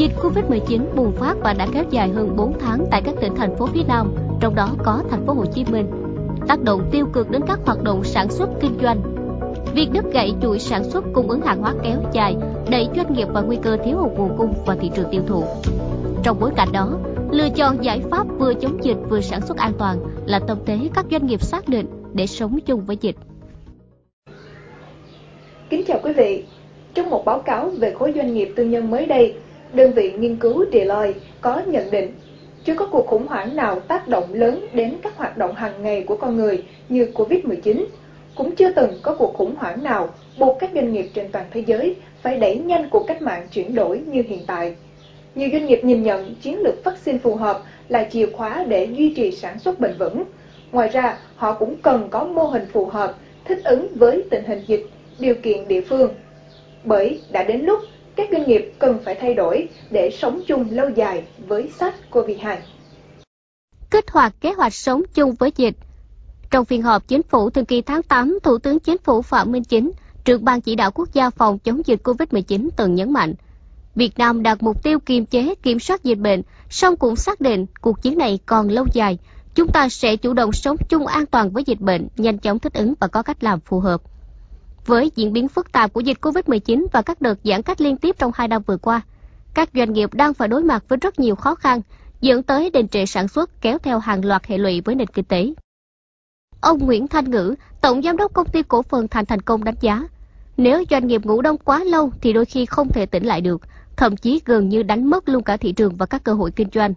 Dịch Covid-19 bùng phát và đã kéo dài hơn 4 tháng tại các tỉnh thành phố phía Nam, trong đó có thành phố Hồ Chí Minh, tác động tiêu cực đến các hoạt động sản xuất kinh doanh. Việc đứt gãy chuỗi sản xuất cung ứng hàng hóa kéo dài đẩy doanh nghiệp vào nguy cơ thiếu hụt nguồn cung và thị trường tiêu thụ. Trong bối cảnh đó, lựa chọn giải pháp vừa chống dịch vừa sản xuất an toàn là tâm thế các doanh nghiệp xác định để sống chung với dịch. Kính chào quý vị. Trong một báo cáo về khối doanh nghiệp tư nhân mới đây, đơn vị nghiên cứu Deloitte có nhận định chưa có cuộc khủng hoảng nào tác động lớn đến các hoạt động hàng ngày của con người như Covid-19. Cũng chưa từng có cuộc khủng hoảng nào buộc các doanh nghiệp trên toàn thế giới phải đẩy nhanh cuộc cách mạng chuyển đổi như hiện tại. Nhiều doanh nghiệp nhìn nhận chiến lược vaccine phù hợp là chìa khóa để duy trì sản xuất bền vững. Ngoài ra, họ cũng cần có mô hình phù hợp, thích ứng với tình hình dịch, điều kiện địa phương. Bởi đã đến lúc các doanh nghiệp cần phải thay đổi để sống chung lâu dài với SARS-CoV-2. Kích hoạt kế hoạch sống chung với dịch Trong phiên họp chính phủ thường kỳ tháng 8, Thủ tướng Chính phủ Phạm Minh Chính, trưởng ban chỉ đạo quốc gia phòng chống dịch COVID-19 từng nhấn mạnh, Việt Nam đặt mục tiêu kiềm chế, kiểm soát dịch bệnh, song cũng xác định cuộc chiến này còn lâu dài. Chúng ta sẽ chủ động sống chung an toàn với dịch bệnh, nhanh chóng thích ứng và có cách làm phù hợp. Với diễn biến phức tạp của dịch COVID-19 và các đợt giãn cách liên tiếp trong hai năm vừa qua, các doanh nghiệp đang phải đối mặt với rất nhiều khó khăn, dẫn tới đình trệ sản xuất kéo theo hàng loạt hệ lụy với nền kinh tế. Ông Nguyễn Thanh Ngữ, Tổng Giám đốc Công ty Cổ phần Thành Thành Công đánh giá, nếu doanh nghiệp ngủ đông quá lâu thì đôi khi không thể tỉnh lại được, thậm chí gần như đánh mất luôn cả thị trường và các cơ hội kinh doanh.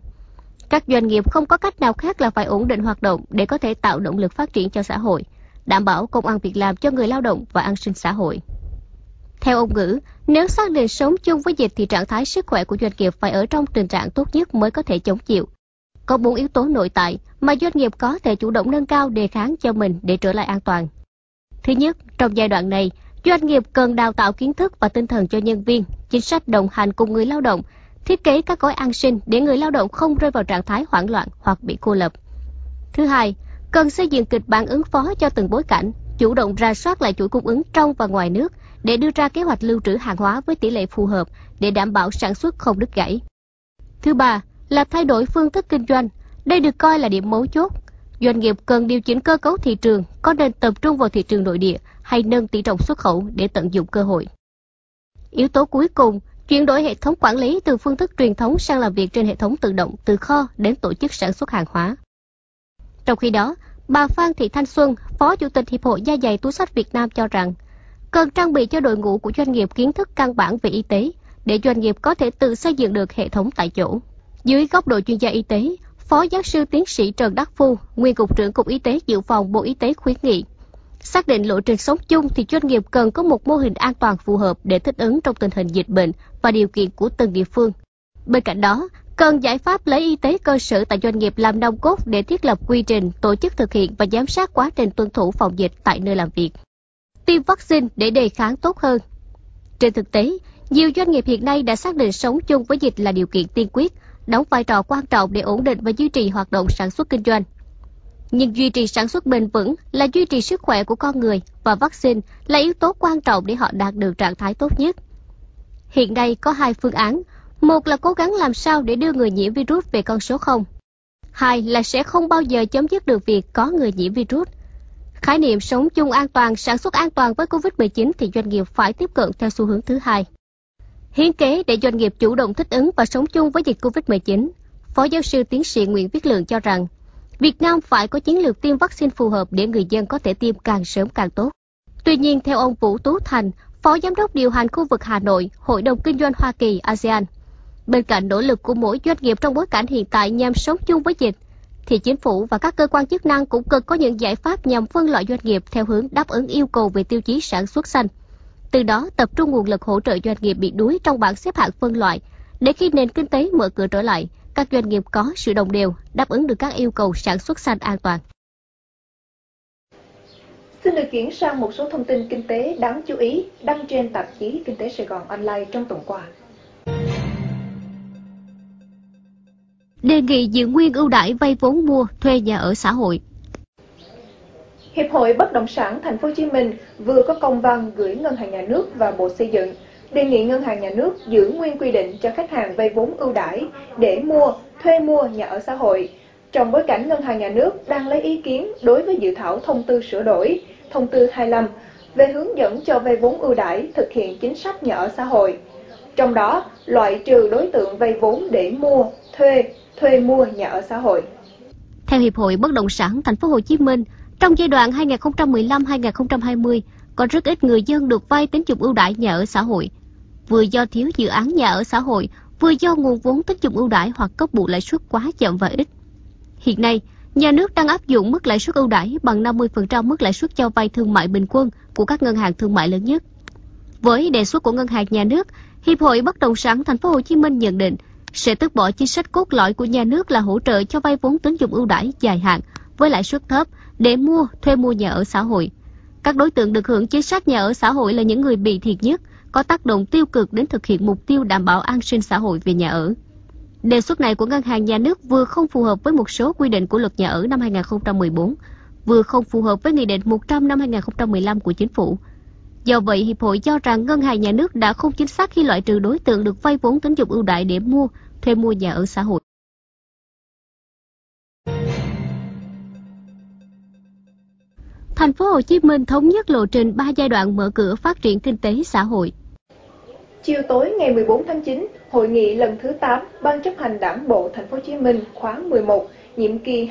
Các doanh nghiệp không có cách nào khác là phải ổn định hoạt động để có thể tạo động lực phát triển cho xã hội đảm bảo công ăn việc làm cho người lao động và an sinh xã hội. Theo ông Ngữ, nếu xác định sống chung với dịch thì trạng thái sức khỏe của doanh nghiệp phải ở trong tình trạng tốt nhất mới có thể chống chịu. Có bốn yếu tố nội tại mà doanh nghiệp có thể chủ động nâng cao đề kháng cho mình để trở lại an toàn. Thứ nhất, trong giai đoạn này, doanh nghiệp cần đào tạo kiến thức và tinh thần cho nhân viên, chính sách đồng hành cùng người lao động, thiết kế các gói an sinh để người lao động không rơi vào trạng thái hoảng loạn hoặc bị cô lập. Thứ hai, cần xây dựng kịch bản ứng phó cho từng bối cảnh, chủ động ra soát lại chuỗi cung ứng trong và ngoài nước để đưa ra kế hoạch lưu trữ hàng hóa với tỷ lệ phù hợp để đảm bảo sản xuất không đứt gãy. Thứ ba là thay đổi phương thức kinh doanh. Đây được coi là điểm mấu chốt. Doanh nghiệp cần điều chỉnh cơ cấu thị trường, có nên tập trung vào thị trường nội địa hay nâng tỷ trọng xuất khẩu để tận dụng cơ hội. Yếu tố cuối cùng, chuyển đổi hệ thống quản lý từ phương thức truyền thống sang làm việc trên hệ thống tự động từ kho đến tổ chức sản xuất hàng hóa. Trong khi đó, bà Phan Thị Thanh Xuân, Phó Chủ tịch Hiệp hội Gia dày túi sách Việt Nam cho rằng, cần trang bị cho đội ngũ của doanh nghiệp kiến thức căn bản về y tế để doanh nghiệp có thể tự xây dựng được hệ thống tại chỗ. Dưới góc độ chuyên gia y tế, Phó giáo sư tiến sĩ Trần Đắc Phu, nguyên cục trưởng Cục Y tế Dự phòng Bộ Y tế khuyến nghị, xác định lộ trình sống chung thì doanh nghiệp cần có một mô hình an toàn phù hợp để thích ứng trong tình hình dịch bệnh và điều kiện của từng địa phương. Bên cạnh đó, Cần giải pháp lấy y tế cơ sở tại doanh nghiệp làm nòng cốt để thiết lập quy trình, tổ chức thực hiện và giám sát quá trình tuân thủ phòng dịch tại nơi làm việc. Tiêm vaccine để đề kháng tốt hơn. Trên thực tế, nhiều doanh nghiệp hiện nay đã xác định sống chung với dịch là điều kiện tiên quyết, đóng vai trò quan trọng để ổn định và duy trì hoạt động sản xuất kinh doanh. Nhưng duy trì sản xuất bền vững là duy trì sức khỏe của con người và vaccine là yếu tố quan trọng để họ đạt được trạng thái tốt nhất. Hiện nay có hai phương án, một là cố gắng làm sao để đưa người nhiễm virus về con số 0. Hai là sẽ không bao giờ chấm dứt được việc có người nhiễm virus. Khái niệm sống chung an toàn, sản xuất an toàn với COVID-19 thì doanh nghiệp phải tiếp cận theo xu hướng thứ hai. Hiến kế để doanh nghiệp chủ động thích ứng và sống chung với dịch COVID-19, Phó giáo sư tiến sĩ Nguyễn Viết Lượng cho rằng, Việt Nam phải có chiến lược tiêm vaccine phù hợp để người dân có thể tiêm càng sớm càng tốt. Tuy nhiên, theo ông Vũ Tú Thành, Phó Giám đốc điều hành khu vực Hà Nội, Hội đồng Kinh doanh Hoa Kỳ ASEAN, Bên cạnh nỗ lực của mỗi doanh nghiệp trong bối cảnh hiện tại nhằm sống chung với dịch, thì chính phủ và các cơ quan chức năng cũng cần có những giải pháp nhằm phân loại doanh nghiệp theo hướng đáp ứng yêu cầu về tiêu chí sản xuất xanh. Từ đó tập trung nguồn lực hỗ trợ doanh nghiệp bị đuối trong bảng xếp hạng phân loại, để khi nền kinh tế mở cửa trở lại, các doanh nghiệp có sự đồng đều, đáp ứng được các yêu cầu sản xuất xanh an toàn. Xin được chuyển sang một số thông tin kinh tế đáng chú ý đăng trên tạp chí Kinh tế Sài Gòn Online trong tuần qua. Đề nghị giữ nguyên ưu đãi vay vốn mua thuê nhà ở xã hội. Hiệp hội Bất động sản Thành phố Hồ Chí Minh vừa có công văn gửi Ngân hàng Nhà nước và Bộ Xây dựng đề nghị ngân hàng nhà nước giữ nguyên quy định cho khách hàng vay vốn ưu đãi để mua, thuê mua nhà ở xã hội. Trong bối cảnh ngân hàng nhà nước đang lấy ý kiến đối với dự thảo thông tư sửa đổi, thông tư 25 về hướng dẫn cho vay vốn ưu đãi thực hiện chính sách nhà ở xã hội. Trong đó, loại trừ đối tượng vay vốn để mua, thuê, thuê mua nhà ở xã hội. Theo Hiệp hội Bất động sản Thành phố Hồ Chí Minh, trong giai đoạn 2015-2020, có rất ít người dân được vay tín dụng ưu đãi nhà ở xã hội. Vừa do thiếu dự án nhà ở xã hội, vừa do nguồn vốn tín dụng ưu đãi hoặc cấp bù lãi suất quá chậm và ít. Hiện nay, nhà nước đang áp dụng mức lãi suất ưu đãi bằng 50% mức lãi suất cho vay thương mại bình quân của các ngân hàng thương mại lớn nhất. Với đề xuất của ngân hàng nhà nước, Hiệp hội Bất động sản Thành phố Hồ Chí Minh nhận định sẽ tước bỏ chính sách cốt lõi của nhà nước là hỗ trợ cho vay vốn tín dụng ưu đãi dài hạn với lãi suất thấp để mua, thuê mua nhà ở xã hội. Các đối tượng được hưởng chính sách nhà ở xã hội là những người bị thiệt nhất, có tác động tiêu cực đến thực hiện mục tiêu đảm bảo an sinh xã hội về nhà ở. Đề xuất này của ngân hàng nhà nước vừa không phù hợp với một số quy định của luật nhà ở năm 2014, vừa không phù hợp với Nghị định 100 năm 2015 của Chính phủ. Do vậy, Hiệp hội cho rằng ngân hàng nhà nước đã không chính xác khi loại trừ đối tượng được vay vốn tín dụng ưu đại để mua, thuê mua nhà ở xã hội. Thành phố Hồ Chí Minh thống nhất lộ trình 3 giai đoạn mở cửa phát triển kinh tế xã hội. Chiều tối ngày 14 tháng 9, hội nghị lần thứ 8 Ban chấp hành Đảng bộ Thành phố Hồ Chí Minh khóa 11, nhiệm kỳ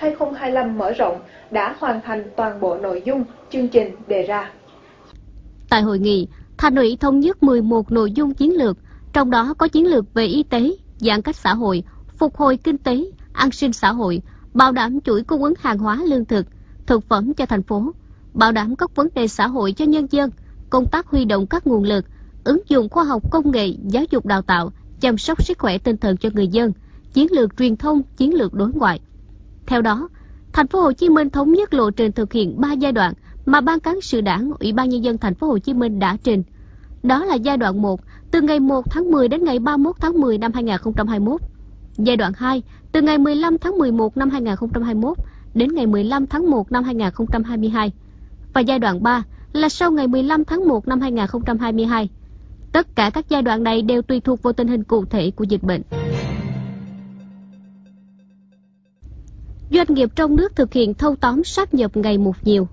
2020-2025 mở rộng đã hoàn thành toàn bộ nội dung chương trình đề ra. Tại hội nghị, Thành ủy thống nhất 11 nội dung chiến lược, trong đó có chiến lược về y tế, giãn cách xã hội, phục hồi kinh tế, an sinh xã hội, bảo đảm chuỗi cung ứng hàng hóa lương thực, thực phẩm cho thành phố, bảo đảm các vấn đề xã hội cho nhân dân, công tác huy động các nguồn lực, ứng dụng khoa học công nghệ, giáo dục đào tạo, chăm sóc sức khỏe tinh thần cho người dân, chiến lược truyền thông, chiến lược đối ngoại. Theo đó, thành phố Hồ Chí Minh thống nhất lộ trình thực hiện 3 giai đoạn mà ban cán sự Đảng, Ủy ban nhân dân thành phố Hồ Chí Minh đã trình. Đó là giai đoạn 1, từ ngày 1 tháng 10 đến ngày 31 tháng 10 năm 2021. Giai đoạn 2, từ ngày 15 tháng 11 năm 2021 đến ngày 15 tháng 1 năm 2022. Và giai đoạn 3 là sau ngày 15 tháng 1 năm 2022. Tất cả các giai đoạn này đều tùy thuộc vào tình hình cụ thể của dịch bệnh. Doanh nghiệp trong nước thực hiện thâu tóm sáp nhập ngày một nhiều.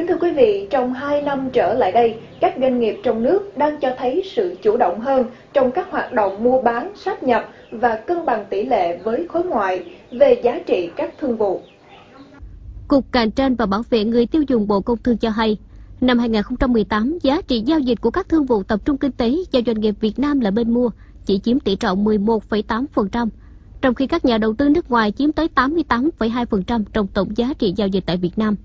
Kính thưa quý vị, trong 2 năm trở lại đây, các doanh nghiệp trong nước đang cho thấy sự chủ động hơn trong các hoạt động mua bán, sáp nhập và cân bằng tỷ lệ với khối ngoại về giá trị các thương vụ. Cục Cạnh tranh và Bảo vệ người tiêu dùng Bộ Công Thương cho hay, năm 2018, giá trị giao dịch của các thương vụ tập trung kinh tế do doanh nghiệp Việt Nam là bên mua chỉ chiếm tỷ trọng 11,8%, trong khi các nhà đầu tư nước ngoài chiếm tới 88,2% trong tổng giá trị giao dịch tại Việt Nam.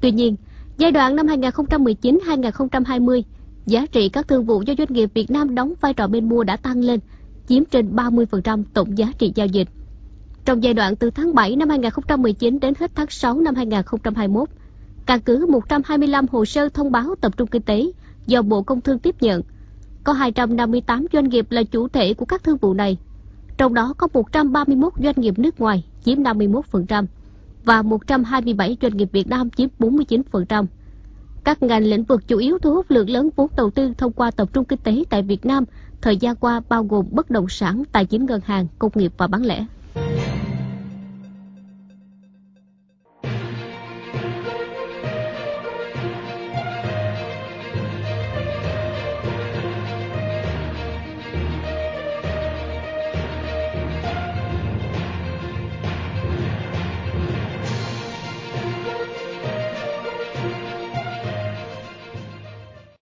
Tuy nhiên, giai đoạn năm 2019-2020, giá trị các thương vụ do doanh nghiệp Việt Nam đóng vai trò bên mua đã tăng lên, chiếm trên 30% tổng giá trị giao dịch. Trong giai đoạn từ tháng 7 năm 2019 đến hết tháng 6 năm 2021, căn cứ 125 hồ sơ thông báo tập trung kinh tế do Bộ Công Thương tiếp nhận, có 258 doanh nghiệp là chủ thể của các thương vụ này. Trong đó có 131 doanh nghiệp nước ngoài chiếm 51% và 127 doanh nghiệp Việt Nam chiếm 49%. Các ngành lĩnh vực chủ yếu thu hút lượng lớn vốn đầu tư thông qua tập trung kinh tế tại Việt Nam thời gian qua bao gồm bất động sản, tài chính ngân hàng, công nghiệp và bán lẻ.